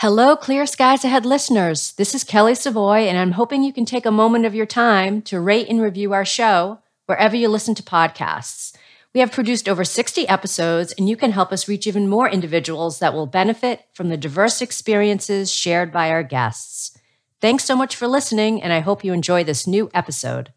Hello, Clear Skies Ahead listeners. This is Kelly Savoy, and I'm hoping you can take a moment of your time to rate and review our show wherever you listen to podcasts. We have produced over 60 episodes, and you can help us reach even more individuals that will benefit from the diverse experiences shared by our guests. Thanks so much for listening, and I hope you enjoy this new episode.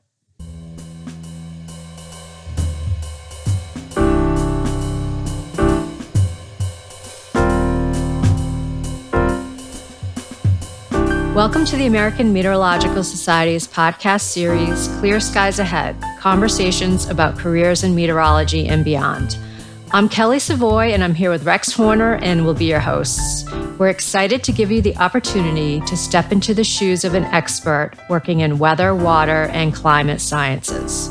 Welcome to the American Meteorological Society's podcast series, Clear Skies Ahead Conversations about Careers in Meteorology and Beyond. I'm Kelly Savoy, and I'm here with Rex Horner, and we'll be your hosts. We're excited to give you the opportunity to step into the shoes of an expert working in weather, water, and climate sciences.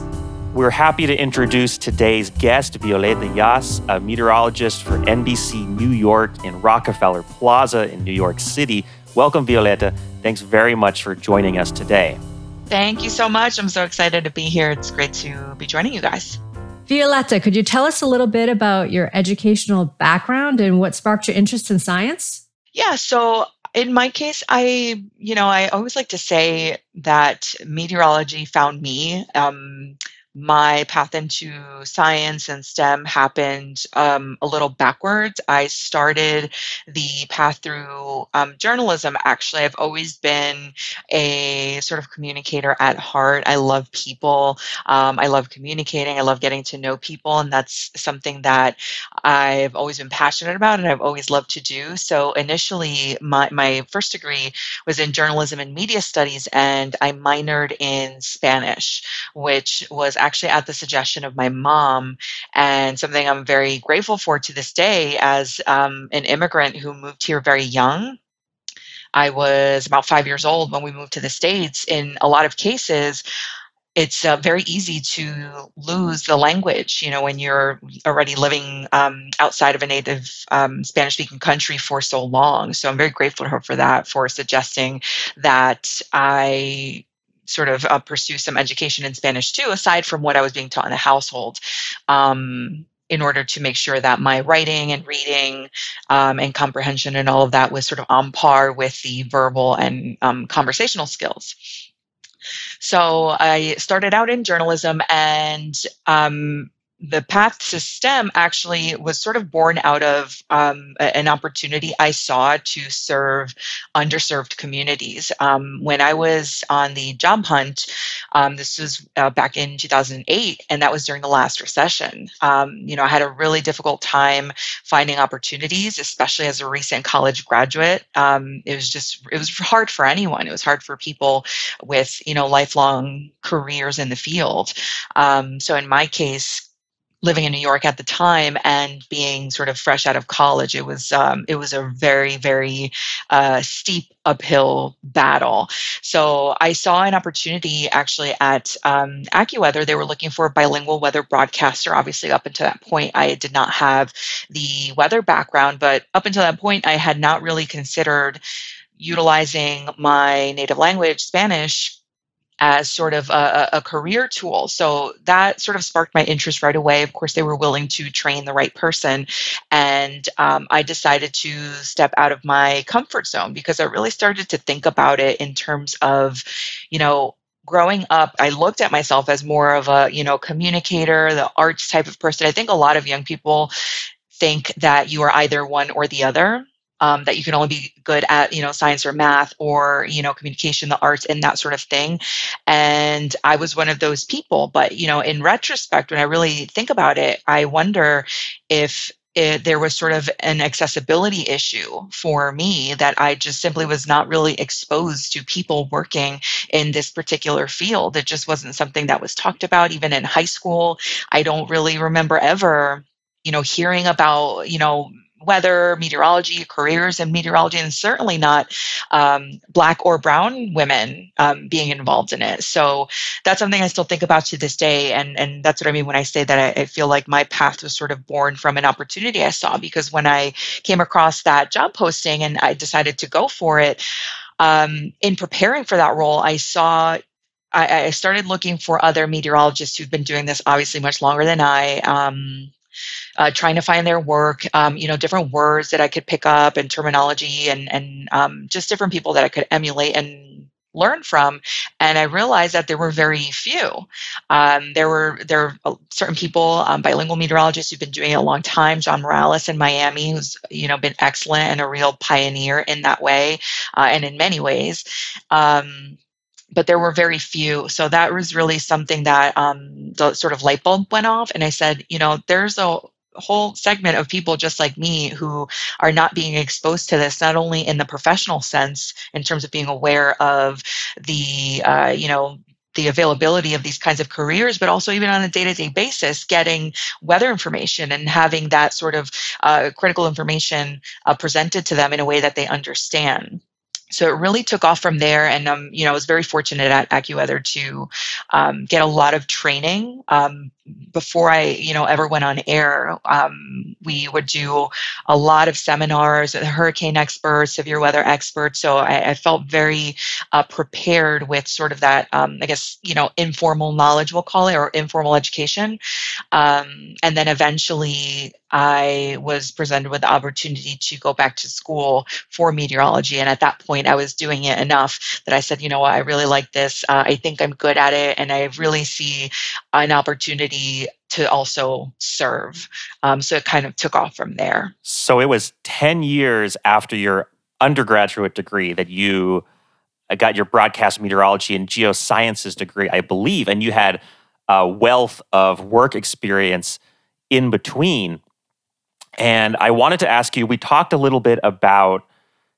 We're happy to introduce today's guest, Violeta Yas, a meteorologist for NBC New York in Rockefeller Plaza in New York City. Welcome, Violeta. Thanks very much for joining us today. Thank you so much. I'm so excited to be here. It's great to be joining you guys. Violeta, could you tell us a little bit about your educational background and what sparked your interest in science? Yeah, so in my case, I, you know, I always like to say that meteorology found me. Um, my path into science and STEM happened um, a little backwards. I started the path through um, journalism. Actually, I've always been a sort of communicator at heart. I love people. Um, I love communicating. I love getting to know people, and that's something that I've always been passionate about and I've always loved to do. So initially, my my first degree was in journalism and media studies, and I minored in Spanish, which was actually at the suggestion of my mom and something I'm very grateful for to this day as um, an immigrant who moved here very young. I was about five years old when we moved to the States. In a lot of cases, it's uh, very easy to lose the language, you know, when you're already living um, outside of a native um, Spanish speaking country for so long. So I'm very grateful to her for that, for suggesting that I sort of uh, pursue some education in Spanish too, aside from what I was being taught in the household. Um, in order to make sure that my writing and reading um, and comprehension and all of that was sort of on par with the verbal and um, conversational skills. So I started out in journalism and um, the path to STEM actually was sort of born out of um, an opportunity I saw to serve underserved communities. Um, when I was on the job hunt, um, this was uh, back in 2008, and that was during the last recession. Um, you know, I had a really difficult time finding opportunities, especially as a recent college graduate. Um, it was just, it was hard for anyone. It was hard for people with, you know, lifelong careers in the field. Um, so in my case, living in New York at the time and being sort of fresh out of college, it was um, it was a very very uh, steep uphill battle. So I saw an opportunity actually at um, AccuWeather. They were looking for a bilingual weather broadcaster. Obviously, up until that point, I did not have the weather background, but up until that point, I had not really considered utilizing my native language, Spanish, as sort of a, a, career tool. So that sort of sparked my interest right away. Of course, they were willing to train the right person. And um, I decided to step out of my comfort zone because I really started to think about it in terms of, you know, growing up i looked at myself as more of a you know communicator the arts type of person i think a lot of young people think that you are either one or the other um, that you can only be good at you know science or math or you know communication the arts and that sort of thing and i was one of those people but you know in retrospect when i really think about it i wonder if it, there was sort of an accessibility issue for me that I just simply was not really exposed to people working in this particular field. It just wasn't something that was talked about even in high school. I don't really remember ever, you know, hearing about, you know, weather, meteorology, careers in meteorology, and certainly not um, black or brown women um, being involved in it. So that's something I still think about to this day, and and that's what I mean when I say that I, I feel like my path was sort of born from an opportunity I saw because when I came across that job posting and I decided to go for it. Um, in preparing for that role, I saw I, started looking for other meteorologists who've been doing this obviously much longer than I. Um, uh, trying to find their work, um, you know, different words that I could pick up and terminology and and um, just different people that I could emulate and learn from. And i realized that there were very few. Um, there were there are certain people um, bilingual meteorologists who've been doing it a long time. John morales in miami who's you know been excellent and a real pioneer in that way uh, and in many ways. Um, but there were very few. So that was really something that um, the sort of light bulb went off. And I said, you know, there's a whole segment of people just like me who are not being exposed to this not only in the professional sense in terms of being aware of the uh, you know the availability of these kinds of careers, but also even on a day to day basis, getting weather information and having that sort of uh, critical information uh, presented to them in a way that they understand so it really took off from there and um, you know i was very fortunate at accuweather to um, get a lot of training um, before i you know ever went on air um, we would do a lot of seminars with hurricane experts severe weather experts so i, I felt very uh, prepared with sort of that um, i guess you know informal knowledge we'll call it or informal education um, and then eventually I was presented with the opportunity to go back to school for meteorology. And at that point, I was doing it enough that I said, you know what, I really like this. Uh, I think I'm good at it. And I really see an opportunity to also serve. Um, so it kind of took off from there. So it was 10 years after your undergraduate degree that you uh, got your broadcast meteorology and geosciences degree, I believe, and you had a wealth of work experience in between. And I wanted to ask you we talked a little bit about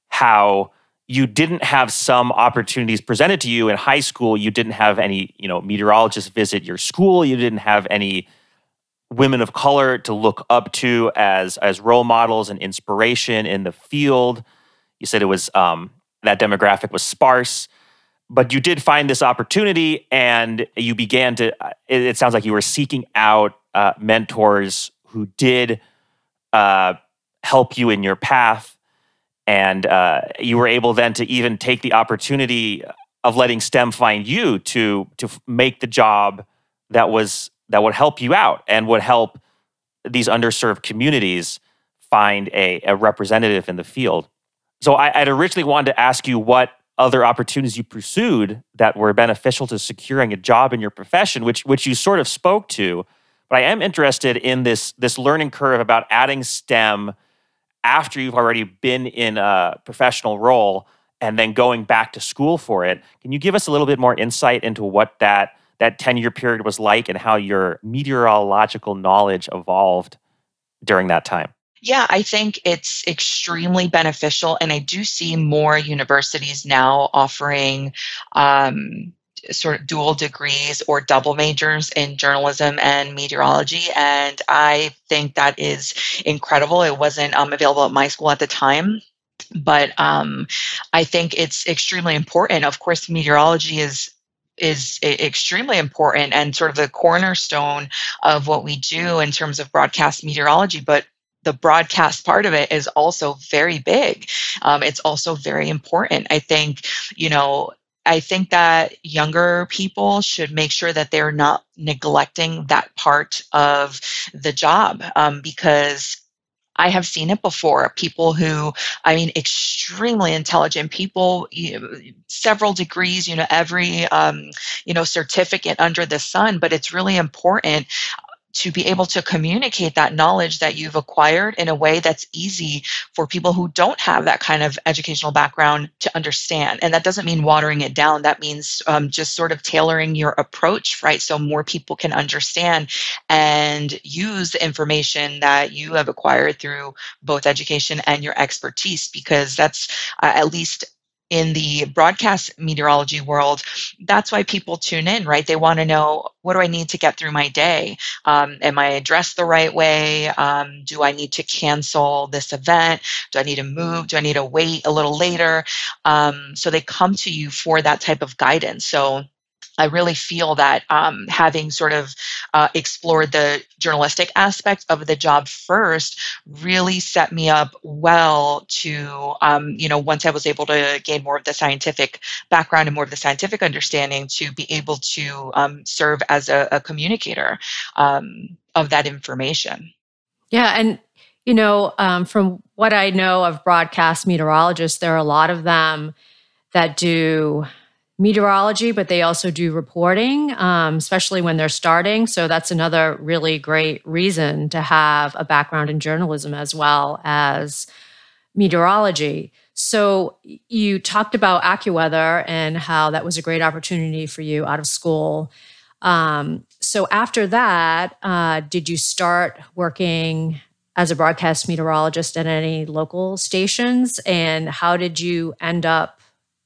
how you didn't have some opportunities presented to you in high school. You didn't have any, you know, meteorologists visit your school. You didn't have any women of color to look up to as as role models and inspiration in the field. You said it was um, that demographic was sparse, but you did find this opportunity, and you began to. It, it sounds like you were seeking out uh, mentors who did uh, help you in your path. And uh, you were able then to even take the opportunity of letting STEM find you to to make the job that was that would help you out and would help these underserved communities find a, a representative in the field. So I, I'd originally wanted to ask you what other opportunities you pursued that were beneficial to securing a job in your profession, which which you sort of spoke to. But I am interested in this this learning curve about adding STEM after you've already been in a professional role and then going back to school for it. Can you give us a little bit more insight into what that that 10 year period was like and how your meteorological knowledge evolved during that time? Yeah, I think it's extremely beneficial. And I do see more universities now offering um, sort of dual degrees or double majors in journalism and meteorology. And I think that is incredible. It wasn't um, available at my school at the time. But um, I think it's extremely important. Of course, meteorology is is extremely important and sort of the cornerstone of what we do in terms of broadcast meteorology. But the broadcast part of it is also very big. Um, it's also very important. I think, you know, I think that younger people should make sure that they're not neglecting that part of the job um, because I have seen it before. People who, I mean, extremely intelligent people, you know, several degrees, you know, every, um, you know, certificate under the sun. But it's really important to be able to communicate that knowledge that you've acquired in a way that's easy for people who don't have that kind of educational background to understand. And that doesn't mean watering it down. That means um, just sort of tailoring your approach, right? So more people can understand and use the information that you have acquired through both education and your expertise, because that's uh, at least in the broadcast meteorology world, that's why people tune in, right? They want to know what do I need to get through my day? Um, am I dressed the right way? Um, do I need to cancel this event? Do I need to move? Do I need to wait a little later? Um, so they come to you for that type of guidance. So I really feel that um, having sort of uh, explored the journalistic aspect of the job first really set me up well to, um, you know, once I was able to gain more of the scientific background and more of the scientific understanding to be able to um, serve as a, a communicator um, of that information. Yeah. And, you know, um, from what I know of broadcast meteorologists, there are a lot of them that do meteorology, but they also do reporting, um, especially when they're starting. So that's another really great reason to have a background in journalism as well as meteorology. So you talked about AccuWeather and how that was a great opportunity for you out of school. Um, so after that, uh, did you start working as a broadcast meteorologist at any local stations? And how did you end up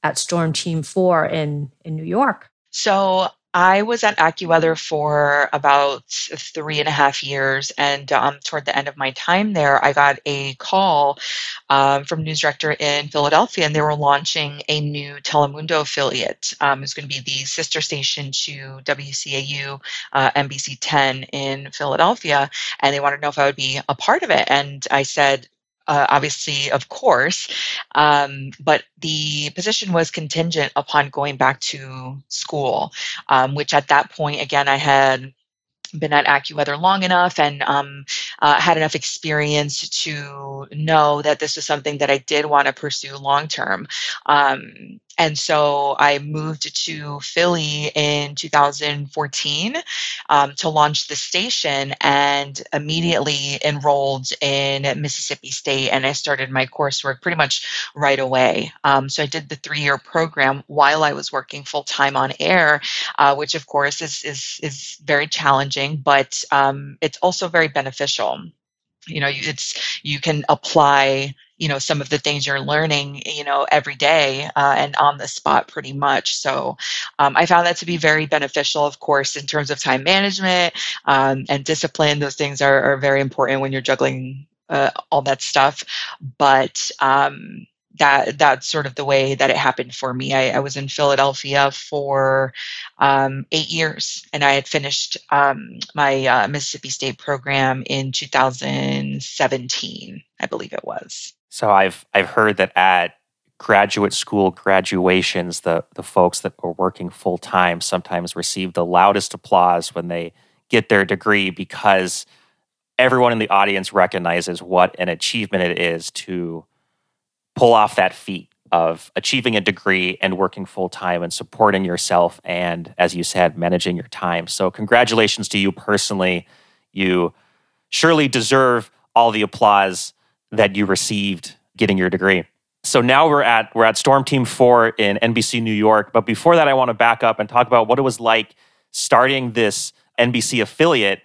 at Storm Team 4 in, in New York? So I was at AccuWeather for about three and a half years, and um, toward the end of my time there, I got a call um, from news director in Philadelphia, and they were launching a new Telemundo affiliate. Um, it's going to be the sister station to WCAU uh, NBC 10 in Philadelphia, and they wanted to know if I would be a part of it. And I said, uh, obviously, of course, um, but the position was contingent upon going back to school, um, which at that point, again, I had been at AccuWeather long enough and um, uh, had enough experience to know that this was something that I did want to pursue long term. Um, and so I moved to Philly in 2014 um, to launch the station and immediately enrolled in Mississippi State. And I started my coursework pretty much right away. Um, so I did the three year program while I was working full time on air, uh, which of course is, is, is very challenging, but um, it's also very beneficial you know it's you can apply you know some of the things you're learning you know every day uh, and on the spot pretty much so um, i found that to be very beneficial of course in terms of time management um, and discipline those things are, are very important when you're juggling uh, all that stuff but um, that that's sort of the way that it happened for me. I, I was in Philadelphia for um, eight years, and I had finished um, my uh, Mississippi State program in 2017, I believe it was. So I've I've heard that at graduate school graduations, the the folks that are working full time sometimes receive the loudest applause when they get their degree because everyone in the audience recognizes what an achievement it is to pull off that feat of achieving a degree and working full time and supporting yourself and, as you said, managing your time. So, congratulations to you personally. You surely deserve all the applause that you received getting your degree. So now we're at we're at Storm Team 4 in NBC New York, but before that I want to back up and talk about what it was like starting this NBC affiliate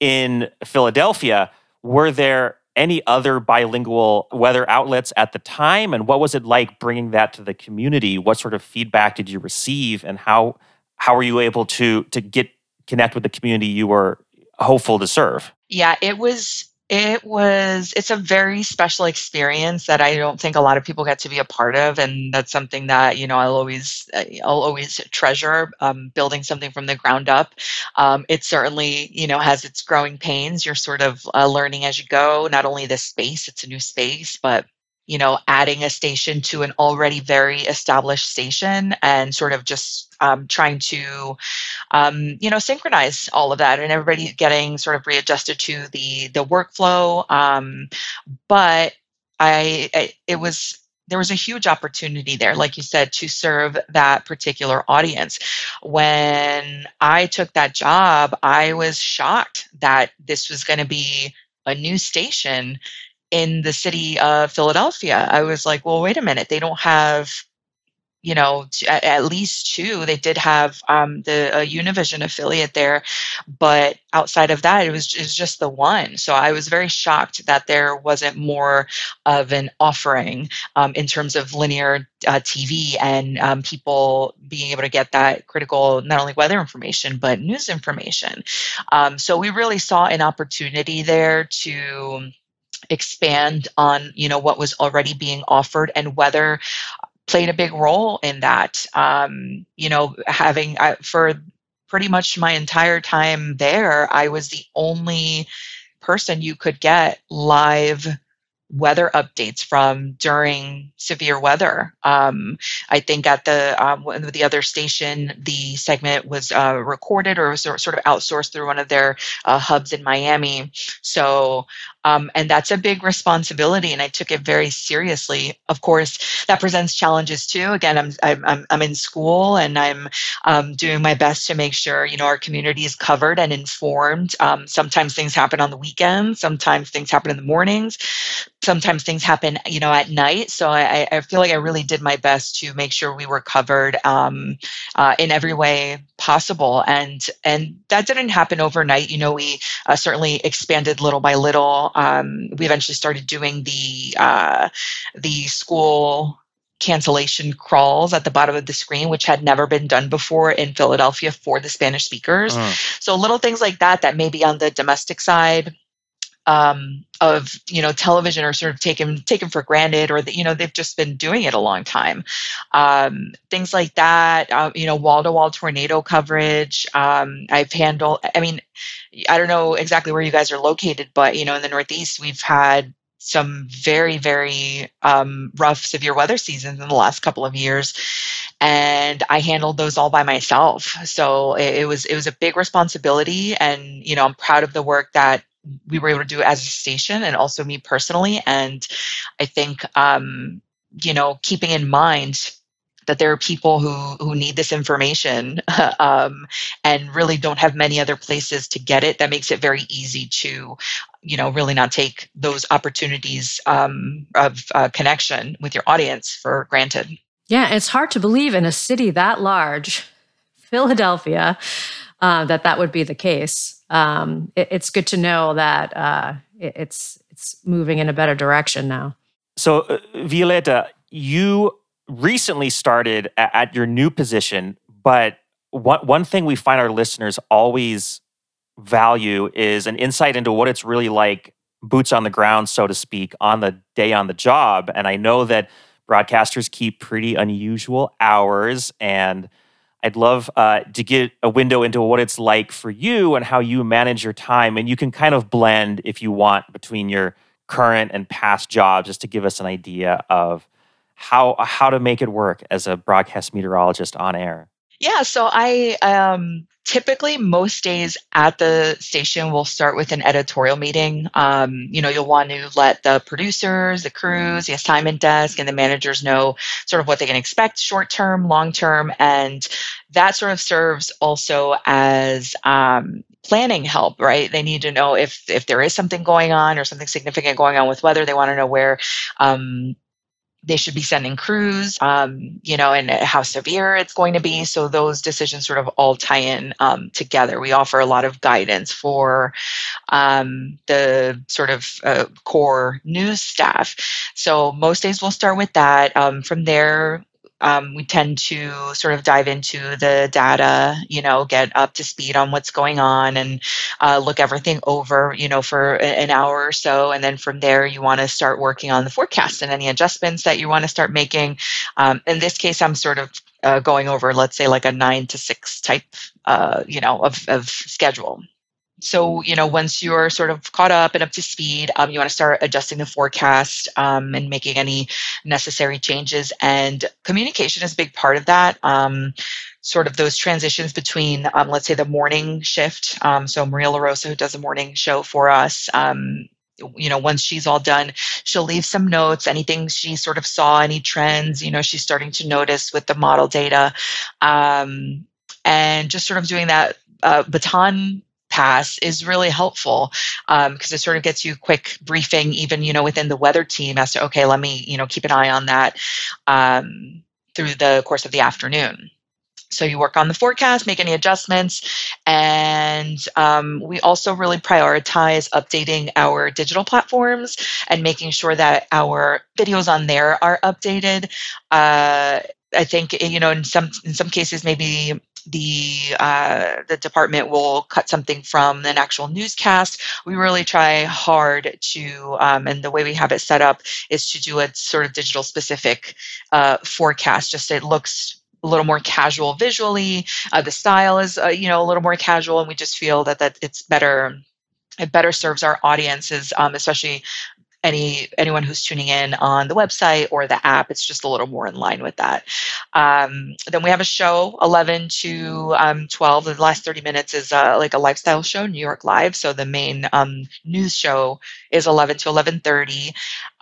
in Philadelphia. Were there any other bilingual weather outlets at the time? And what was it like bringing that to the community? What sort of feedback did you receive, and how how were you able to to get connect with the community you were hopeful to serve? Yeah, it was it was it's a very special experience that i don't think a lot of people get to be a part of and that's something that you know i'll always uh, i'll always treasure um, building something from the ground up. Um, it certainly you know has its growing pains. You're sort of uh, learning as you go not only the space it's a new space but you know, adding a station to an already very established station and sort of just um, trying to, um, you know, synchronize all of that and everybody getting sort of readjusted to the the workflow. Um, but I, I, it was there was a huge opportunity there, like you said, to serve that particular audience. When I took that job, I was shocked that this was going to be a new station in the city of Philadelphia. I was like, well, wait a minute, they don't have, you know, at, at least two. They did have um, the Univision affiliate there, but outside of that, it was, it was just the one. So I was very shocked that there wasn't more of an offering um, in terms of linear uh, TV and um, people being able to get that critical, not only weather information, but news information. Um, so we really saw an opportunity there to expand on you know what was already being offered and weather played a big role in that um, you know having I, for pretty much my entire time there i was the only person you could get live weather updates from during severe weather. Um, I think at the um, the other station, the segment was uh, recorded or was sort of outsourced through one of their uh, hubs in Miami. So um, and that's a big responsibility, and I took it very seriously. Of course, that presents challenges too. Again, I'm I'm I'm in school, and I'm um, doing my best to make sure you know our community is covered and informed. Um, sometimes things happen on the weekends. Sometimes things happen in the mornings. Sometimes things happen you know at night. So I, I feel like I really did my best to make sure we were covered um, uh, in every way possible. And and that didn't happen overnight. You know, we uh, certainly expanded little by little um, we eventually started doing the uh, the school cancellation crawls at the bottom of the screen, which had never been done before in Philadelphia for the Spanish speakers. Uh. So little things like that that maybe on the domestic side um, of you know television are sort of taken taken for granted, or that you know they've just been doing it a long time. Um, things like that, uh, you know, wall to wall tornado coverage. Um, I've handled. I mean, I don't know exactly where you guys are located, but you know, in the Northeast, we've had some very very um, rough severe weather seasons in the last couple of years and i handled those all by myself so it, it, was it was a big responsibility and you know i'm proud of the work that we were able to do as a station and also me personally. And I think, um, you know, keeping in mind that there are people who who need this information um, and really don't have many other places to get it that makes it very easy to you know really not take those opportunities um, of uh, connection with your audience for granted yeah it's hard to believe in a city that large philadelphia uh, that that would be the case um, it, it's good to know that uh, it, it's it's moving in a better direction now. So, uh, Violeta, you recently started at, at your new position, but one one thing we find our listeners always value is an insight into what it's really like boots on the ground, so to speak, on the day on the job. And I know that broadcasters keep pretty unusual hours and I'd love uh, to get a window into what it's like for you and how you manage your time. And you can kind of blend, if you want, between your current and past jobs, just to give us an idea of how how to make it work as a broadcast meteorologist on air. Yeah, so I um, typically most days at the station will start with an editorial meeting. Um, you know, you'll want to let the producers, the crews, the assignment desk, and the managers know sort of what they can expect short term, long term, and that sort of serves also as um, planning help right they need to know if if there is something going on or something significant going on with weather they want to know where um, they should be sending crews, um, you know, and how severe it's going to be. So those decisions sort of all tie in um, together. We offer a lot of guidance for um, the sort of uh, core news staff. So most days we'll start with that. Um, from there, um, we tend to sort of dive into the data, you know, get up to speed on what's going on and uh, look everything over, you know, for an hour or so. And then from there, you want to start working on the forecast and any adjustments that you want to start making. Um, in this case, I'm sort of uh, going over, let's say, like a nine to six type, uh, you know, of, of schedule so you know once you're sort of caught up and up to speed um, you want to start adjusting the forecast um, and making any necessary changes. And communication is a big part of that um, sort of those transitions between um, let's say the morning shift um, so maria larosa who does a morning show for us um, you know once she's all done she'll leave some notes anything she sort of saw any trends you know she's starting to notice with the model data and just sort of doing that uh, baton pass is really helpful because um, it sort of gets you quick briefing even you know within the weather team as to okay let me you know keep an eye on that um, through the course of the afternoon. So you work on the forecast make any adjustments and um, we also really prioritize updating our digital platforms and making sure that our videos on there are updated. Uh, I think you know in some in some cases maybe the uh, the department will cut something from an actual newscast. We really try hard to, um, and the way we have it set up is to do a sort of digital specific uh, forecast. Just it looks a little more casual visually. Uh, the style is uh, you know a little more casual, and we just feel that that it's better. It better serves our audiences, um, especially any anyone who's tuning in on the website or the app. It's just a little more in line with that. Um, then we have a show 11 to um, 12. The last 30 minutes is uh, like a lifestyle show, New York Live. So the main um, news show is 11 to 11:30.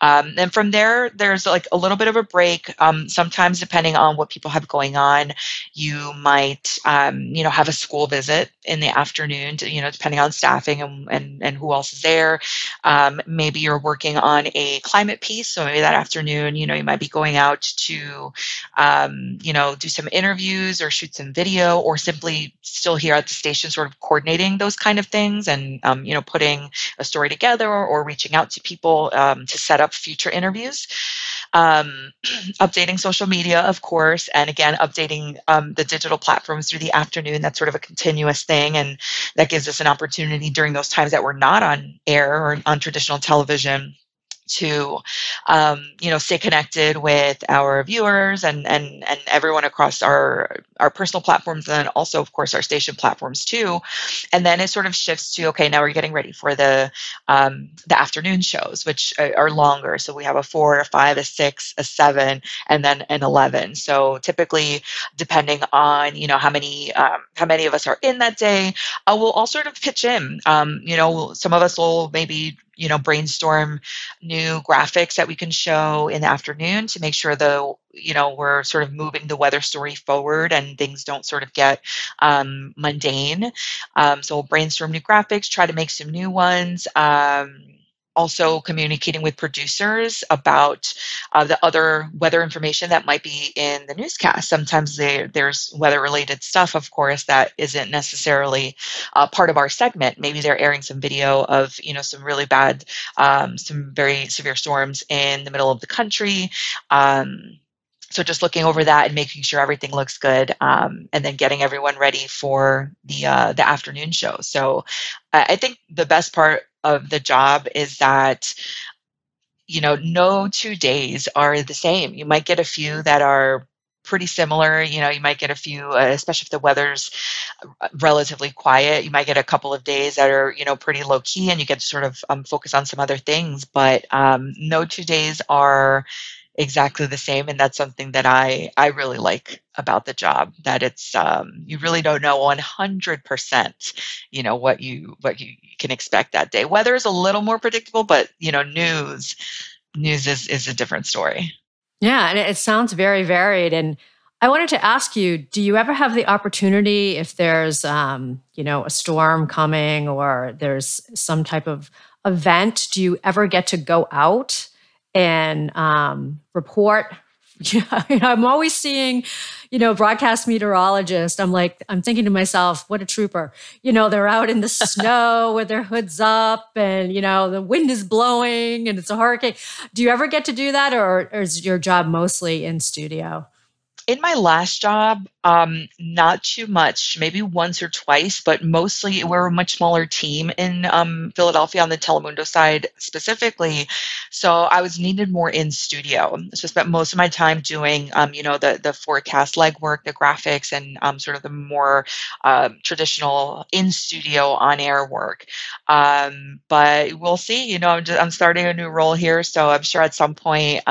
Um, and from there, there's like a little bit of a break. Um, sometimes, depending on what people have going on, you might, um, you know, have a school visit in the afternoon. To, you know, depending on staffing and and, and who else is there. Um, maybe you're working on a climate piece, so maybe that afternoon, you know, you might be going out to, um, you know, do some interviews or shoot some video, or simply still here at the station, sort of coordinating those kind of things, and um, you know, putting a story together or reaching out to people to set up up future interviews. Um, updating social media, of course, and again, updating um, the digital platforms through the afternoon. That's sort of a continuous thing, and that gives us an opportunity during those times that we're not on air or on traditional television to um, you know stay connected with our viewers and and and everyone across our our personal platforms and also of course our station platforms too. And then it sort of shifts to okay now we're getting ready for the um, the afternoon shows which are longer. So we have a four a five a six a seven and then an 11 so typically depending on you know how many um, how many of us are in that day uh, we'll all sort of pitch in. Um, you know some of us will maybe you know brainstorm new graphics that we can show in the afternoon to make sure the you know we're sort of moving the weather story forward and things don't sort of get um, mundane. Um, so we'll brainstorm new graphics try to make some new ones um, also communicating with producers about uh, the other weather information that might be in the newscast. Sometimes they, there's weather related stuff, of course, that isn't necessarily uh, part of our segment. Maybe they're airing some video of you know some really bad, um, some very severe storms in the middle of the country. Um, so just looking over that and making sure everything looks good um, and then getting everyone ready for the uh, the afternoon show so i think the best part of the job is that you know no two days are the same. You might get a few that are pretty similar you know you might get a few uh, especially if the weather's uh, relatively quiet you might get a couple of days that are you know pretty low key and you get to sort of um, focus on some other things but um, no two days are exactly the same and that's something that i i really like about the job that it's um, you really don't know 100% you know what you what you can expect that day. Weather is a little more predictable but you know news news is is a different story yeah and it sounds very varied and i wanted to ask you do you ever have the opportunity if there's um, you know a storm coming or there's some type of event do you ever get to go out and um, report. I'm always seeing, you know, broadcast meteorologist. I'm like, I'm thinking to myself, what a trooper. You know, they're out in the snow with their hoods up and, you know, the wind is blowing and it's a hurricane. Do you ever get to do that or, or is your job mostly in studio? In my last job, um, not too much, maybe once or twice, but mostly we're a much smaller team in um, Philadelphia on the Telemundo side specifically. So I was needed more in studio. So I spent most of my time doing, um, you know, the the forecast legwork, the graphics, and um, sort of the more uh, traditional in studio on air work. Um, but we'll see. You know, I'm, just, I'm starting a new role here, so I'm sure at some point,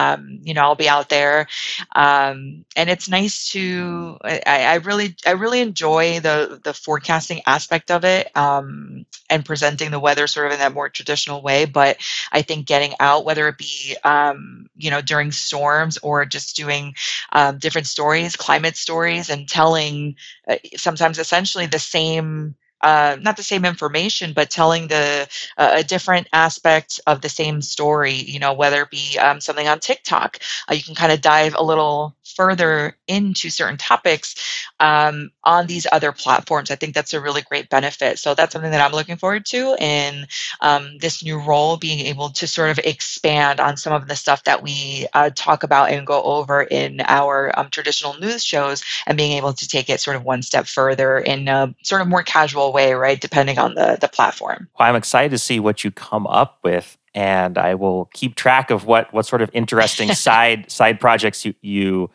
you know, I'll be out there. and it's nice to I, I, really I really enjoy the the forecasting aspect of it um, and presenting the weather sort of in that more traditional way. But I think getting out, whether it be um, you know during storms or just doing um, different stories, climate stories, and telling uh, sometimes essentially the same uh, not the same information, but telling the uh, a different aspect of the same story. You know, whether it be um, something on TikTok, uh, you can kind of dive a little further into certain topics um, on these other platforms. I think that's a really great benefit. So that's something that I'm looking forward to in um, this new role, being able to sort of expand on some of the stuff that we uh, talk about and go over in our um, traditional news shows, and being able to take it sort of one step further in a sort of more casual way, right? Depending on the the platform. Well, I'm excited to see what you come up with and I will keep track of what what sort of interesting side side projects you you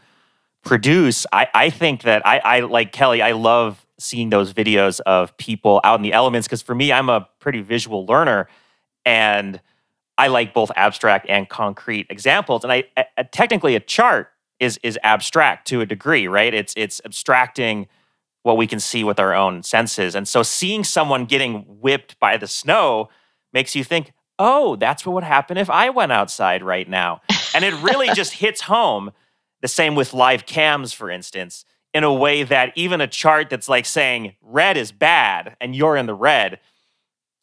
produce, I, I think that I, I like Kelly, I love seeing those videos of people out in the elements because for me, I'm a pretty visual learner. And I like both abstract and concrete examples. And I, I technically a chart is is abstract to a degree, right? It's it's abstracting what we can see with our own senses. And so seeing someone getting whipped by the snow makes you think, "Oh, that's what would happen if I went outside right now." And it really just hits home. The same with live cams, for instance, in a way that even a chart that's like saying red is bad and you're in the red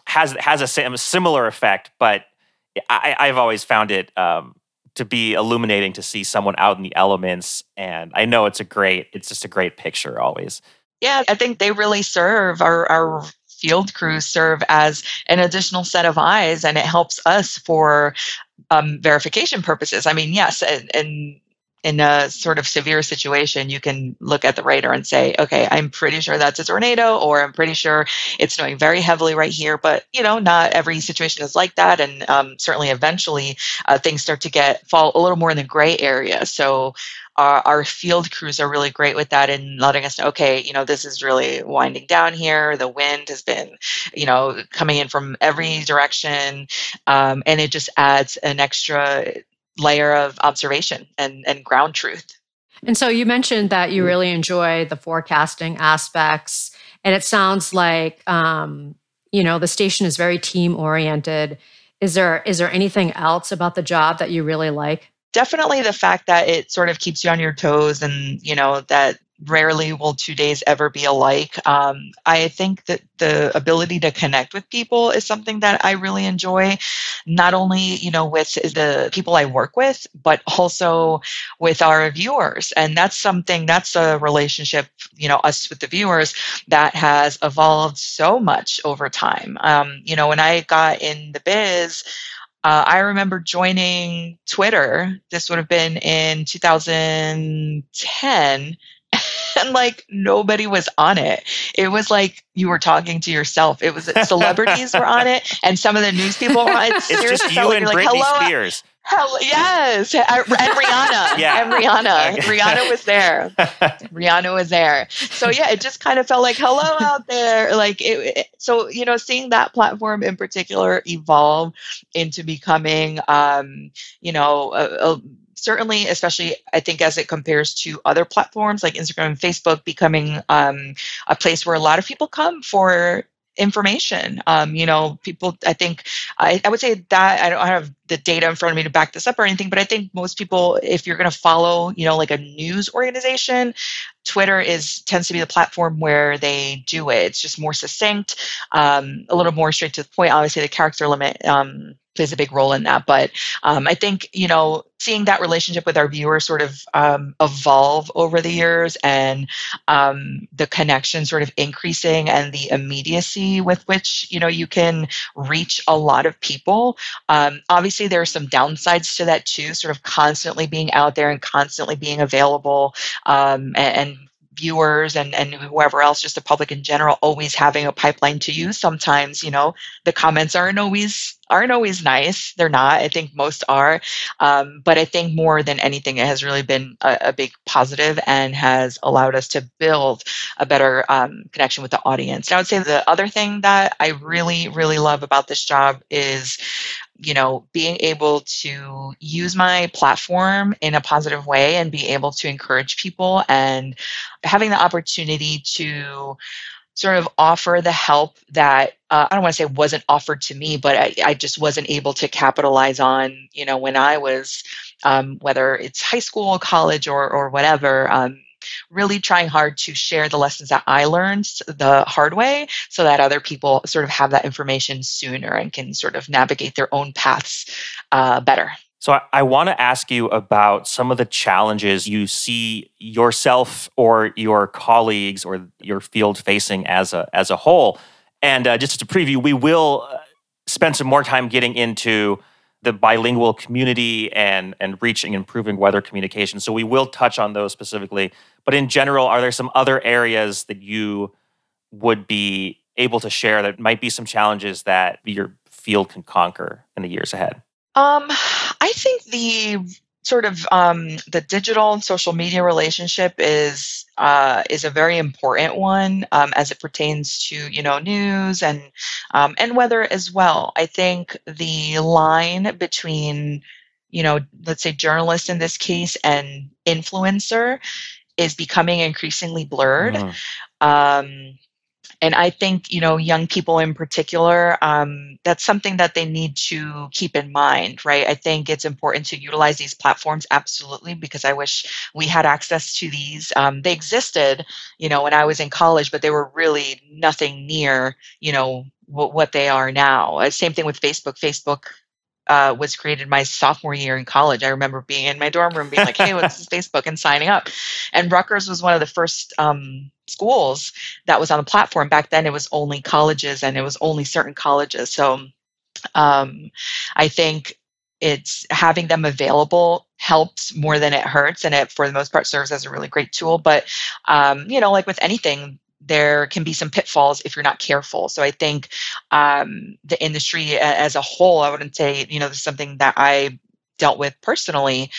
has has a, similar effect. But I, have always found it um, to be illuminating to see someone out in the elements. And I know it's a great, it's just a great picture always. Yeah, I think they really serve our, our field crews serve as an additional set of eyes and it helps us for um, verification purposes. I mean, yes, and, and in a sort of severe situation, you can look at the radar and say, okay, I'm pretty sure that's a tornado, or I'm pretty sure it's snowing very heavily right here. But, you know, not every situation is like that. And um, certainly eventually uh, things start to get fall a little more in the gray area. So our, our, field crews are really great with that and letting us know, okay, you know, this is really winding down here. The wind has been, you know, coming in from every direction. Um, and it just adds an extra layer of observation and, and ground truth. And so you mentioned that you really enjoy the forecasting aspects, and it sounds like um, you know the station is very team oriented. Is there is there anything else about the job that you really like? Definitely the fact that it sort of keeps you on your toes, and you know that rarely will two days ever be alike. Um, I think that the ability to connect with people is something that I really enjoy, not only you know with the people I work with, but also with our viewers. And that's something that's a relationship, you know, us with the viewers that has evolved so much over time. Um, you know, when I got in the biz. Uh, I remember joining Twitter. This would have been in 2010 and like nobody was on it. It was like you were talking to yourself. It was celebrities were on it, and some of the news people were on it. It's just you and like, Britney Hello? Spears. Hell yes, and Rihanna. yeah, and Rihanna. Rihanna was there. Rihanna was there. So yeah, it just kind of felt like hello out there. Like it, it, so, you know, seeing that platform in particular evolve into becoming, um, you know, a, a certainly, especially I think as it compares to other platforms like Instagram and Facebook, becoming um, a place where a lot of people come for information. Um, you know, people, I think, I, I would say that I don't have the data in front of me to back this up or anything, but I think most people, if you're going to follow, you know, like a news organization, Twitter is tends to be the platform where they do it. It's just more succinct, um, a little more straight to the point. Obviously, the character limit um, plays a big role in that. But um, I think you know seeing that relationship with our viewers sort of um, evolve over the years and um, the connection sort of increasing and the immediacy with which you know you can reach a lot of people. Um, obviously, there are some downsides to that too. Sort of constantly being out there and constantly being available um, and, and viewers and, and whoever else, just the public in general, always having a pipeline to use. Sometimes, you know, the comments aren't always aren't always nice. They're not. I think most are. Um, but I think more than anything, it has really been a, a big positive and has allowed us to build a better um, connection with the audience. And I would say the other thing that I really, really love about this job is you know being able to use my platform in a positive way and be able to encourage people and having the opportunity to sort of offer the help that uh, I don't want to say wasn't offered to me, but I, I, just wasn't able to capitalize on, you know, when I was, um, whether it's high school, college, or or whatever. Um, really trying hard to share the lessons that I learned the hard way so that other people sort of have that information sooner and can sort of navigate their own paths uh, better. So I, I want to ask you about some of the challenges you see yourself or your colleagues or your field facing as a as a whole. And uh, just to preview, we will uh, spend some more time getting into the bilingual community and and reaching and improving weather communication. So we will touch on those specifically. But in general, are there some other areas that you would be able to share that might be some challenges that your field can conquer in the years ahead? Um, I think the sort of um, the digital and social media relationship is uh, is a very important one um, as it pertains to you know news and um, and weather as well. I think the line between you know let's say journalist in this case and influencer is becoming increasingly blurred. Mm. And I think, you know, young people in particular, um, that's something that they need to keep in mind, right? I think it's important to utilize these platforms absolutely because I wish we had access to these. Um, they existed, you know, when I was in college, but they were really nothing near, you know, w- what they are now. Uh, same thing with Facebook. Facebook uh, was created my sophomore year in college. I remember being in my dorm room, being like, "Hey, what's this Facebook?" and signing up. And Rutgers was one of the first um, schools that was on the platform. Back then, it was only colleges, and it was only certain colleges. So, um, I think it's having them available helps more than it hurts, and it for the most part serves as a really great tool. But um, you know, like with anything, there can be some pitfalls if you're not careful. So I think um, the industry as a whole, I wouldn't say, you know, this is something that I dealt with personally.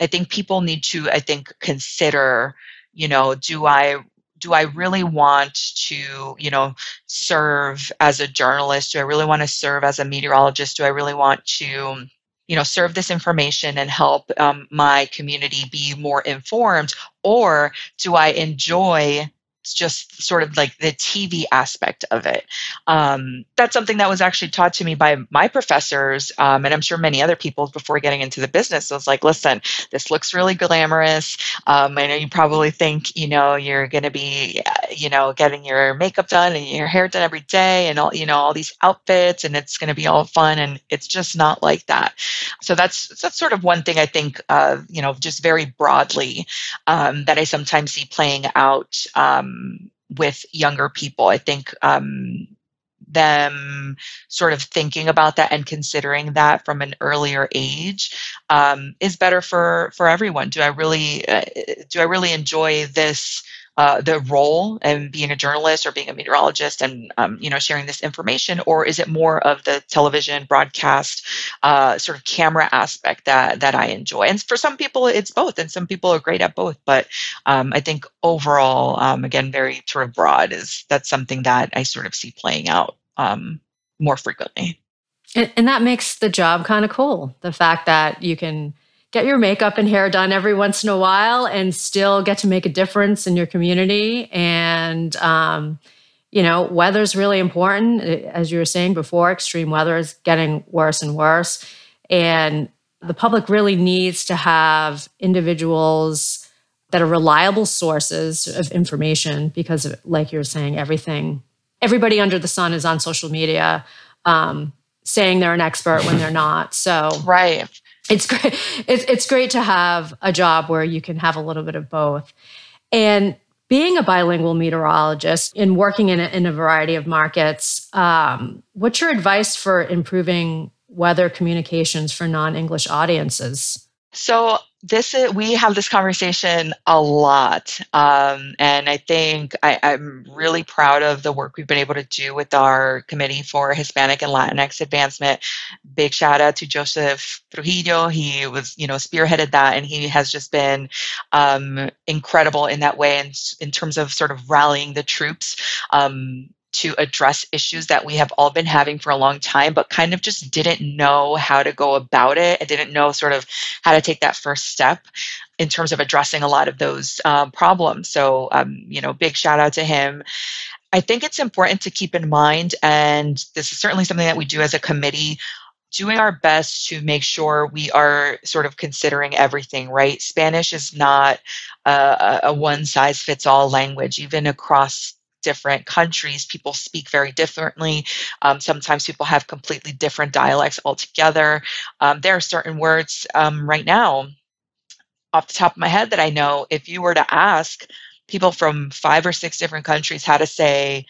I think people need to, I think, consider, you know, do I do I really want to, you know, serve as a journalist? Do I really want to serve as a meteorologist? Do I really want to you know serve this information and help um, my community be more informed or do i enjoy just sort of like the TV aspect of it. Um, that's something that was actually taught to me by my professors, um, and I'm sure many other people before getting into the business. So it's like, listen, this looks really glamorous. Um, I know you probably think, you know, you're going to be, uh, you know, getting your makeup done and your hair done every day, and all, you know, all these outfits, and it's going to be all fun, and it's just not like that. So that's that's sort of one thing I think, uh, you know, just very broadly um, that I sometimes see playing out. Um, with younger people. I think um, them sort of thinking about that and considering that from an earlier age um, is better for for everyone. Do I really uh, do I really enjoy this uh, the role and being a journalist or being a meteorologist and um, you know sharing this information or is it more of the television broadcast uh, sort of camera aspect that that i enjoy? And for some people it's both and some people are great at both but um, i think overall um, again very sort of broad is that's something that i sort of see playing out um, more frequently. And, and that makes the job kind of cool the fact that you can get your makeup and hair done every once in a while and still get to make a difference in your community. And, um, you know, weather's really important. As you were saying before, extreme weather is getting worse and worse. And the public really needs to have individuals that are reliable sources of information because, of, like you were saying, everything, everybody under the sun is on social media. Um, saying they're an expert when they're not. So right it's great. It's, it's great to have a job where you can have a little bit of both. And being a bilingual meteorologist and working in a, in a variety of markets, um, what's your advice for improving weather communications for non English audiences? So this is, we have this conversation a lot um, and i think I, am really proud of the work we've been able to do with our committee for hispanic and latinx advancement. Big shout out to joseph trujillo. He was you know spearheaded that and he has just been um, incredible in that way and in terms of sort of rallying the troops. Um, to address issues that we have all been having for a long time, but kind of just didn't know how to go about it. I didn't know sort of how to take that first step in terms of addressing a lot of those um, problems. So, um, you know, big shout out to him. I think it's important to keep in mind, and this is certainly something that we do as a committee doing our best to make sure we are sort of considering everything, right? Spanish is not a, a one size fits all language, even across different countries, people speak very differently. Um, sometimes people have completely different dialects altogether. Um, there are certain words um, right now, off the top of my head, that I know if you were to ask people from five or six different countries how to say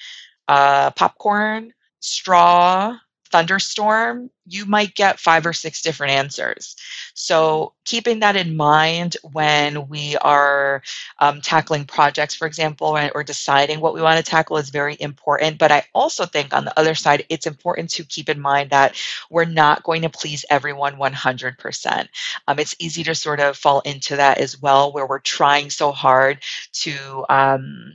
uh, popcorn, straw, thunderstorm, you might get five or six different answers. So, keeping that in mind when we are um, tackling projects, for example, or, or deciding what we want to tackle is very important. But I also think on the other side, it's important to keep in mind that we're not going to please everyone 100%. Um, it's easy to sort of fall into that as well, where we're trying so hard to. Um,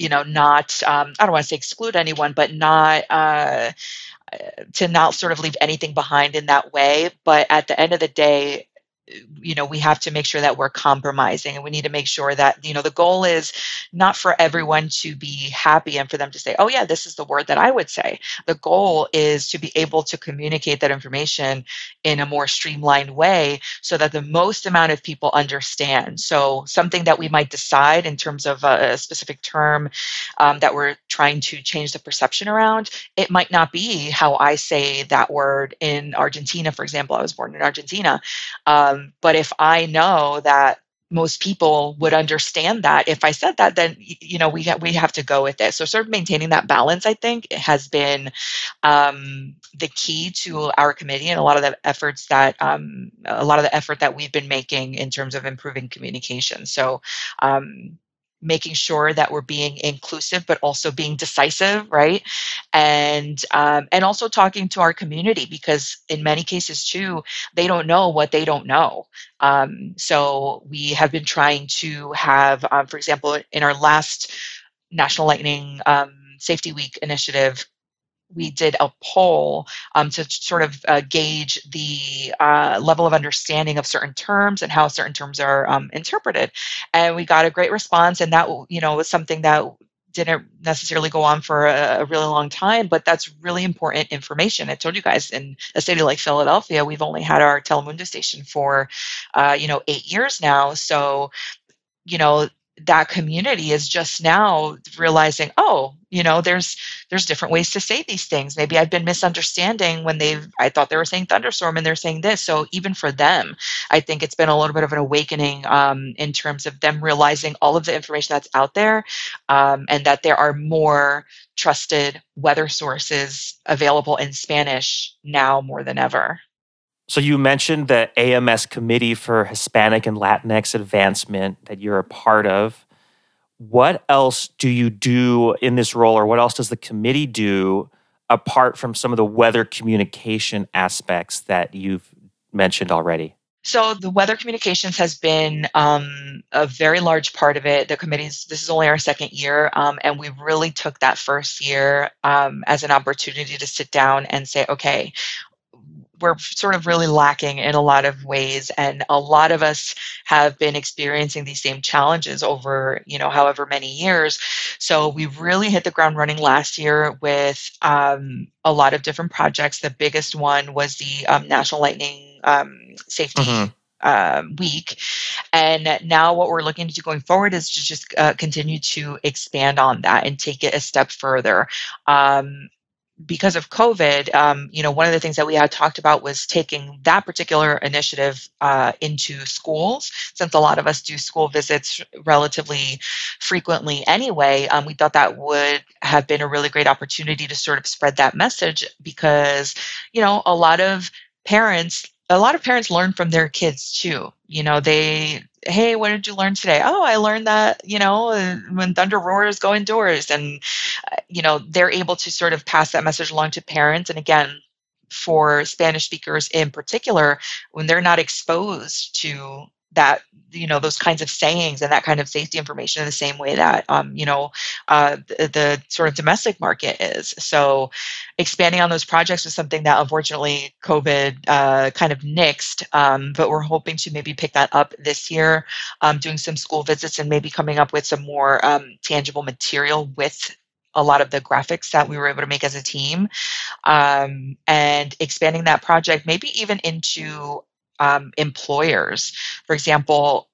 you know, not, um, I don't want to say exclude anyone, but not, uh, to not sort of leave anything behind in that way. But at the end of the day, you know we have to make sure that we're compromising and we need to make sure that you know the goal is not for everyone to be happy and for them to say oh yeah this is the word that i would say. The goal is to be able to communicate that information in a more streamlined way so that the most amount of people understand. So something that we might decide in terms of a, specific term um, that we're trying to change the perception around it might not be how i say that word in argentina for example. I was born in argentina um, um, but if I know that most people would understand that if I said that, then you know we ha- we have to go with it. So sort of maintaining that balance, I think, has been um, the key to our committee and a lot of the efforts that um, a lot of the effort that we've been making in terms of improving communication. So um, making sure that we're being inclusive but also being decisive right? And um, and also talking to our community because in many cases too they don't know what they don't know. Um, so we have been trying to have um, for example in our last national lightning um, safety week initiative we did a poll um, to sort of uh, gauge the uh, level of understanding of certain terms and how certain terms are um, interpreted and we got a great response and that you know was something that didn't necessarily go on for a, a, really long time, but that's really important information. I told you guys in a city like Philadelphia, we've only had our Telemundo station for, uh, you know, eight years now. So, you know, that community is just now realizing oh you know there's there's different ways to say these things. Maybe i've been misunderstanding when they've i thought they were saying thunderstorm and they're saying this. So even for them i think it's been a little bit of an awakening um, in terms of them realizing all of the information that's out there um, and that there are more trusted weather sources available in spanish now more than ever so you mentioned the AMS Committee for Hispanic and Latinx Advancement that you're a part of. What else do you do in this role, or what else does the committee do apart from some of the weather communication aspects that you've mentioned already? So the weather communications has been um, a very large part of it. The committees. This is only our second year, um, and we really took that first year um, as an opportunity to sit down and say, okay, we're sort of really lacking in a lot of ways and a lot of us have been experiencing these same challenges over you know however many years so we really hit the ground running last year with um, a lot of different projects the biggest one was the um, national lightning um, safety mm-hmm. Um, week. And now, what we're looking to do going forward is to just uh, continue to expand on that and take it a step further. Um, because of COVID, um, you know, one of the things that we had talked about was taking that particular initiative uh, into schools. Since a lot of us do school visits relatively frequently anyway, um, we thought that would have been a really great opportunity to sort of spread that message because, you know, a lot of parents a lot of parents learn from their kids too. You know, they, hey, what did you learn today? Oh, I learned that, you know, when thunder roars, go indoors. And, uh, you know, they're able to sort of pass that message along to parents. And again, for Spanish speakers in particular, when they're not exposed to that you know those kinds of sayings and that kind of safety information in the same way that um, you know uh, the, the, sort of domestic market is. So expanding on those projects was something that unfortunately covid uh, kind of nixed um, but we're hoping to maybe pick that up this year. Um, doing some school visits and maybe coming up with some more um, tangible material with a lot of the graphics that we were able to make as a team. Um, and expanding that project maybe even into um, employers. For example,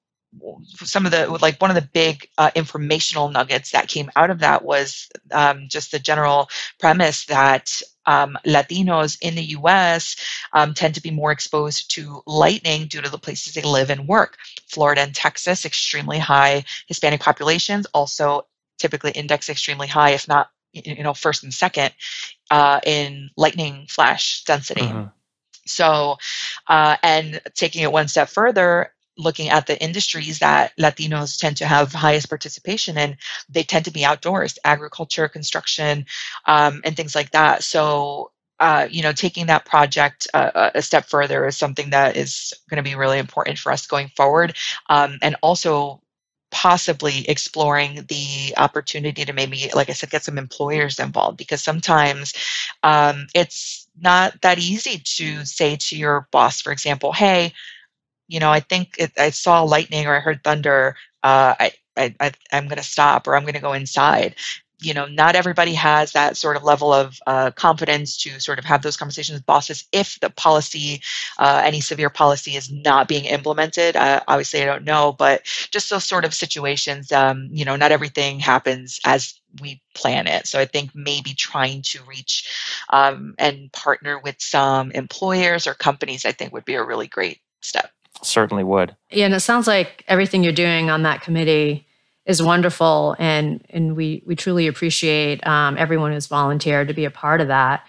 some of the like one of the big uh, informational nuggets that came out of that was um, just the general premise that um, Latinos in the US um, tend to be more exposed to lightning due to the places they live and work. Florida and Texas, extremely high Hispanic populations, also typically index extremely high, if not you know first and second uh, in lightning flash density. Mm-hmm. So, uh, and taking it one step further, looking at the industries that Latinos tend to have highest participation in, they tend to be outdoors, agriculture, construction, um, and things like that. So, uh, you know, taking that project uh, a step further is something that is going to be really important for us going forward, um, and also possibly exploring the opportunity to maybe, like I said, get some employers involved because sometimes um, it's not that easy to say to your boss, for example, hey, you know, I think it, I saw lightning or I heard thunder. Uh, I, I, I, am going to stop or I'm going to go inside. You know, not everybody has that sort of level of uh, confidence to sort of have those conversations with bosses if the policy, uh, any severe policy, is not being implemented. Uh, obviously, I don't know, but just those sort of situations, um, you know, not everything happens as we plan it. So I think maybe trying to reach um, and partner with some employers or companies, I think would be a really great step. Certainly would. Yeah, and it sounds like everything you're doing on that committee is wonderful, and and we we truly appreciate um, everyone who's volunteered to be a part of that.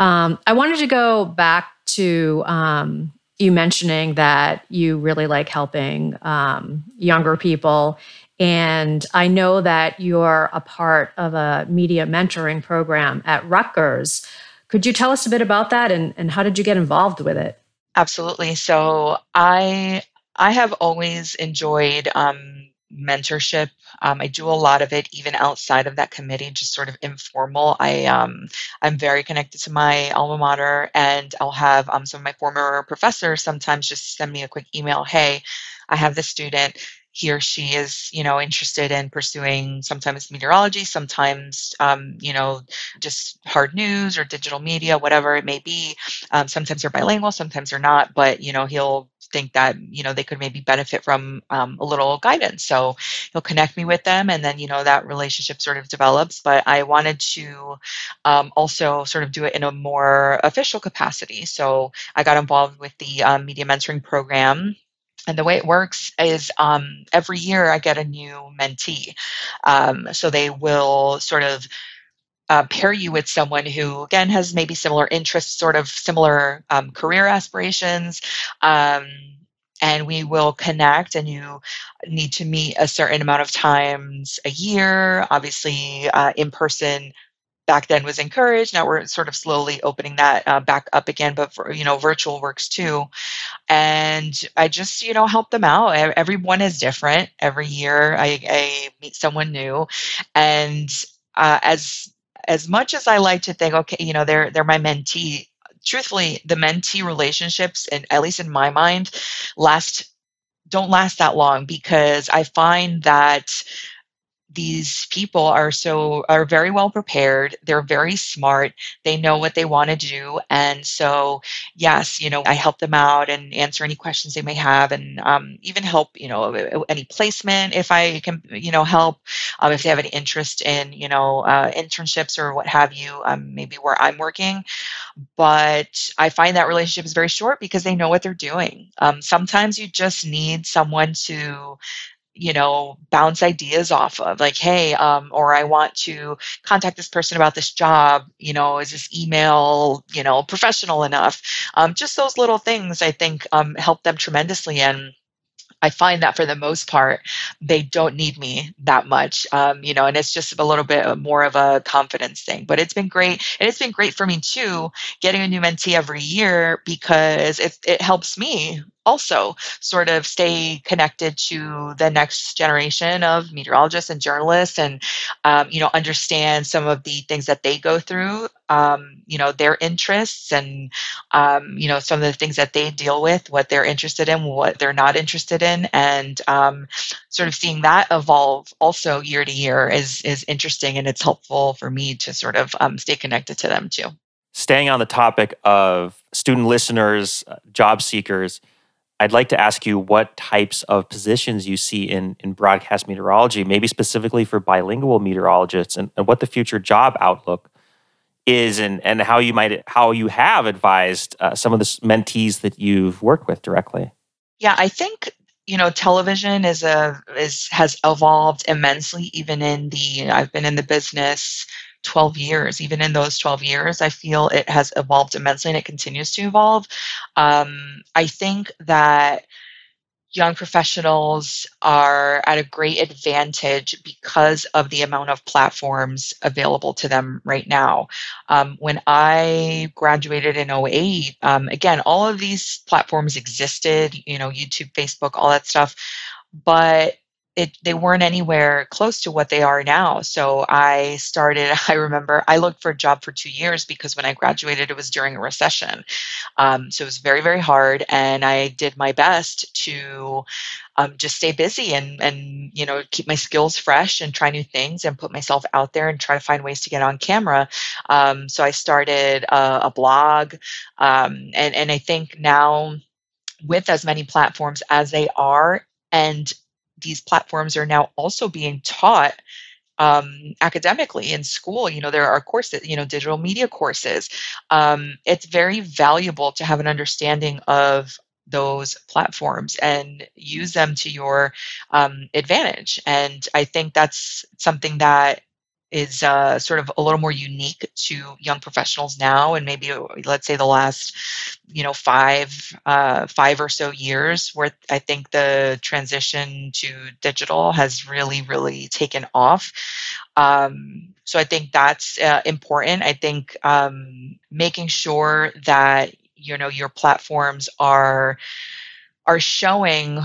Um, I wanted to go back to um, you mentioning that you really like helping um, younger people. And I know that you're a part of a media mentoring program at Rutgers. Could you tell us a bit about that and, and how did you get involved with it? Absolutely. So I I have always enjoyed um, mentorship. Um, I do a lot of it even outside of that committee, just sort of informal. I um, I'm very connected to my alma mater, and I'll have um, some of my former professors sometimes just send me a quick email. Hey, I have this student he or she is you know interested in pursuing sometimes meteorology sometimes um, you know just hard news or digital media whatever it may be um, sometimes they're bilingual sometimes they're not but you know he'll think that you know they could maybe benefit from um, a little guidance. So he'll connect me with them and then you know that relationship sort of develops. But i wanted to um, also sort of do it in a more official capacity. So i got involved with the um, media mentoring program and the way it works is um, every year I get a new mentee. Um, so they will sort of uh, pair you with someone who, again, has maybe similar interests, sort of similar um, career aspirations. Um, and we will connect, and you need to meet a certain amount of times a year, obviously, uh, in person back then was encouraged. Now we're sort of slowly opening that uh, back up again, but for, you know, virtual works too. And I just, you know, help them out. Everyone is different. Every year I, I meet someone new, and uh, as as much as I like to think, okay, you know, they're they're my mentee. Truthfully, the mentee relationships, and at least in my mind, last don't last that long because I find that these people are so are very well prepared they're very smart they know what they want to do and so yes you know i help them out and answer any questions they may have and um, even help you know any placement if i can you know help um, if they have any interest in you know uh, internships or what have you um, maybe where i'm working. But i find that relationship is very short because they know what they're doing. Um, sometimes you just need someone to you know bounce ideas off of like hey um, or i want to contact this person about this job you know is this email you know professional enough um, just those little things i think um, help them tremendously and I find that for the most part, they don't need me that much, um, you know, and it's just a little bit more of a confidence thing. But it's been great, and it's been great for me too, getting a new mentee every year because it, it helps me also sort of stay connected to the next generation of meteorologists and journalists and um, you know understand some of the things that they go through um, you know their interests and um, you know some of the things that they deal with what they're interested in what they're not interested in. And um, sort of seeing that evolve also year to year is is interesting and it's helpful for me to sort of um, stay connected to them too. Staying on the topic of student listeners uh, job seekers I'd like to ask you what types of positions you see in, in broadcast meteorology, maybe specifically for bilingual meteorologists, and, and what the future job outlook is, and, and how you might how you have advised uh, some of the mentees that you've worked with directly. Yeah, I think you know television is a is has evolved immensely. Even in the I've been in the business 12 years. Even in those 12 years, I feel it has evolved immensely and it continues to evolve. Um, I think that young professionals are at a great advantage because of the amount of platforms available to them right now. Um, when I graduated in 08, um, again, all of these platforms existed, you know, YouTube, Facebook, all that stuff, but it, they weren't anywhere close to what they are now. So I started, I remember I looked for a job for two years because when I graduated, it was during a recession. Um, so it was very, very hard. And I did my best to um, just stay busy and, and, you know, keep my skills fresh and try new things and put myself out there and try to find ways to get on camera. Um, so I started a, a blog. Um, and, and I think now, with as many platforms as they are and these platforms are now also being taught um, academically in school. You know, there are courses, you know, digital media courses. Um, it's very valuable to have an understanding of those platforms and use them to your um, advantage. And I think that's something that is uh, sort of a little more unique to young professionals now and maybe let's say the last you know five uh, five or so years where i think the transition to digital has really really taken off. Um, so i think that's uh, important. I think um, making sure that you know your platforms are are showing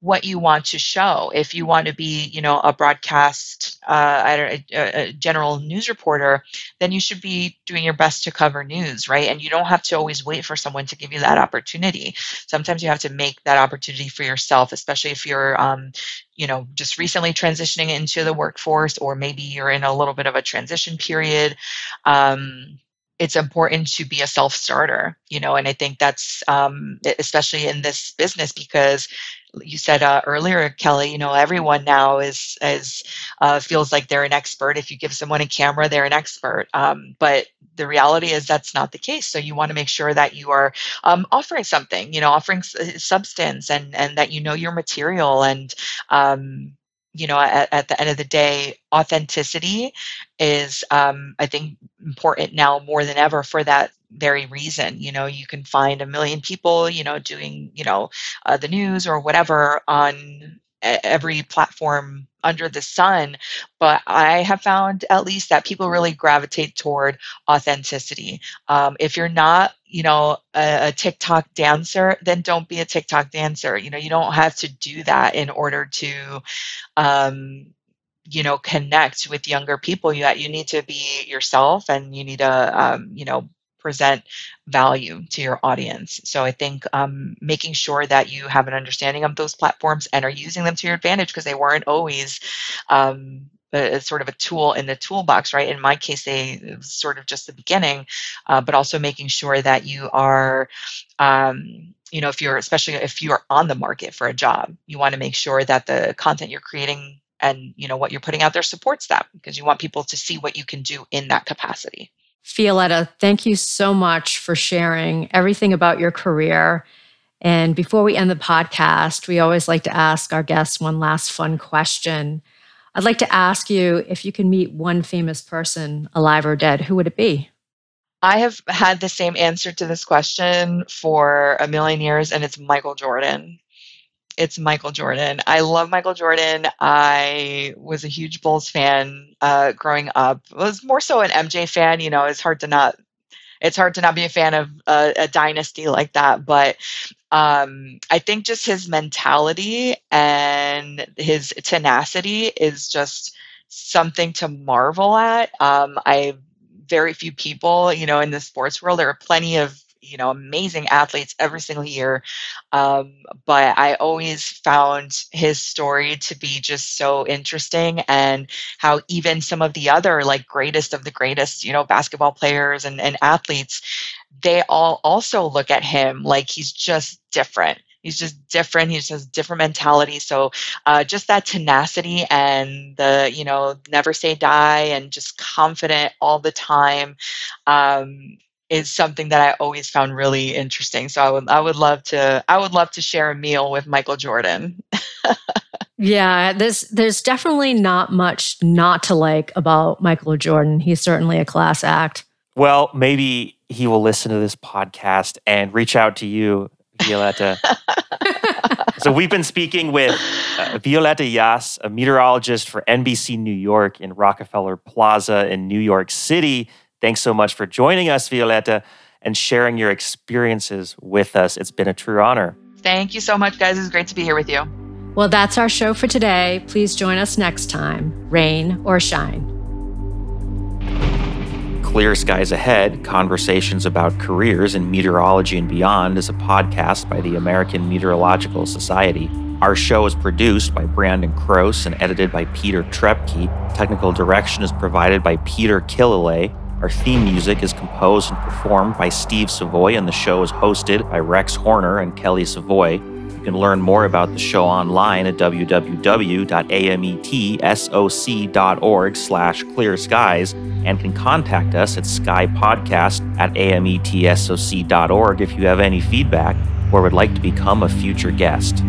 what you want to show. If you want to be, you know, a broadcast, uh, I don't, a, a general news reporter, then you should be doing your best to cover news, right? And you don't have to always wait for someone to give you that opportunity. Sometimes you have to make that opportunity for yourself, especially if you're, um, you know, just recently transitioning into the workforce, or maybe you're in a little bit of a transition period. Um, it's important to be a self starter, you know, and I think that's um, especially in this business because you said uh, earlier, Kelly, you know, everyone now is is uh, feels like they're an expert. If you give someone a camera, they're an expert. Um, but the reality is that's not the case. So you want to make sure that you are um, offering something, you know, offering substance, and and that you know your material, and um, you know, at, at the end of the day, authenticity is, um, I think, important now more than ever for that very reason. You know, you can find a million people, you know, doing, you know, uh, the news or whatever on every platform under the sun but i have found at least that people really gravitate toward authenticity. Um, if you're not you know a, a, tiktok dancer then don't be a tiktok dancer. You know you don't have to do that in order to um, you know connect with younger people you you need to be yourself and you need to um, you know present value to your audience. So I think um, making sure that you have an understanding of those platforms and are using them to your advantage because they weren't always um, a, sort of a tool in the toolbox, right? In my case, they sort of just the beginning, uh, but also making sure that you are. Um, you know, if you're especially if you are on the market for a job, you want to make sure that the content you're creating and you know what you're putting out there supports that because you want people to see what you can do in that capacity. Violeta, thank you so much for sharing everything about your career. And before we end the podcast, we always like to ask our guests one last fun question. I'd like to ask you if you can meet one famous person, alive or dead, who would it be? I have had the same answer to this question for a million years, and it's Michael Jordan it's Michael Jordan. I love Michael Jordan. I was a huge Bulls fan uh, growing up. I was more so an MJ fan. You know, it's hard to not it's hard to not be a fan of a, a dynasty like that. But um, I think just his mentality and his tenacity is just something to marvel at. Um, I very few people, you know, in the sports world. There are plenty of you know amazing athletes every single year um, but i always found his story to be just so interesting and how even some of the other like greatest of the greatest you know basketball players and, and athletes they all also look at him like he's just different. He's just different. He just has different mentality. So uh, just that tenacity and the you know never say die and just confident all the time um, is something that I always found really interesting. So I would I would love to I would love to share a meal with Michael Jordan. Yeah, there's there's definitely not much not to like about Michael Jordan. He's certainly a class act. Well, maybe he will listen to this podcast and reach out to you, Violeta. so we've been speaking with uh, Violeta Yas, a meteorologist for NBC New York in Rockefeller Plaza in New York City. Thanks so much for joining us, Violeta, and sharing your experiences with us. It's been a true honor. Thank you so much, guys. It's great to be here with you. Well, that's our show for today. Please join us next time, rain or shine. Clear Skies Ahead Conversations about Careers in Meteorology and Beyond is a podcast by the American Meteorological Society. Our show is produced by Brandon Kroos and edited by Peter Trepke. Technical direction is provided by Peter Killalay. Our theme music is composed and performed by Steve Savoy, and the show is hosted by Rex Horner and Kelly Savoy. You can learn more about the show online at www.ametsoc.org slash clear skies and can contact us at skypodcast at ametsoc.org if you have any feedback or would like to become a future guest.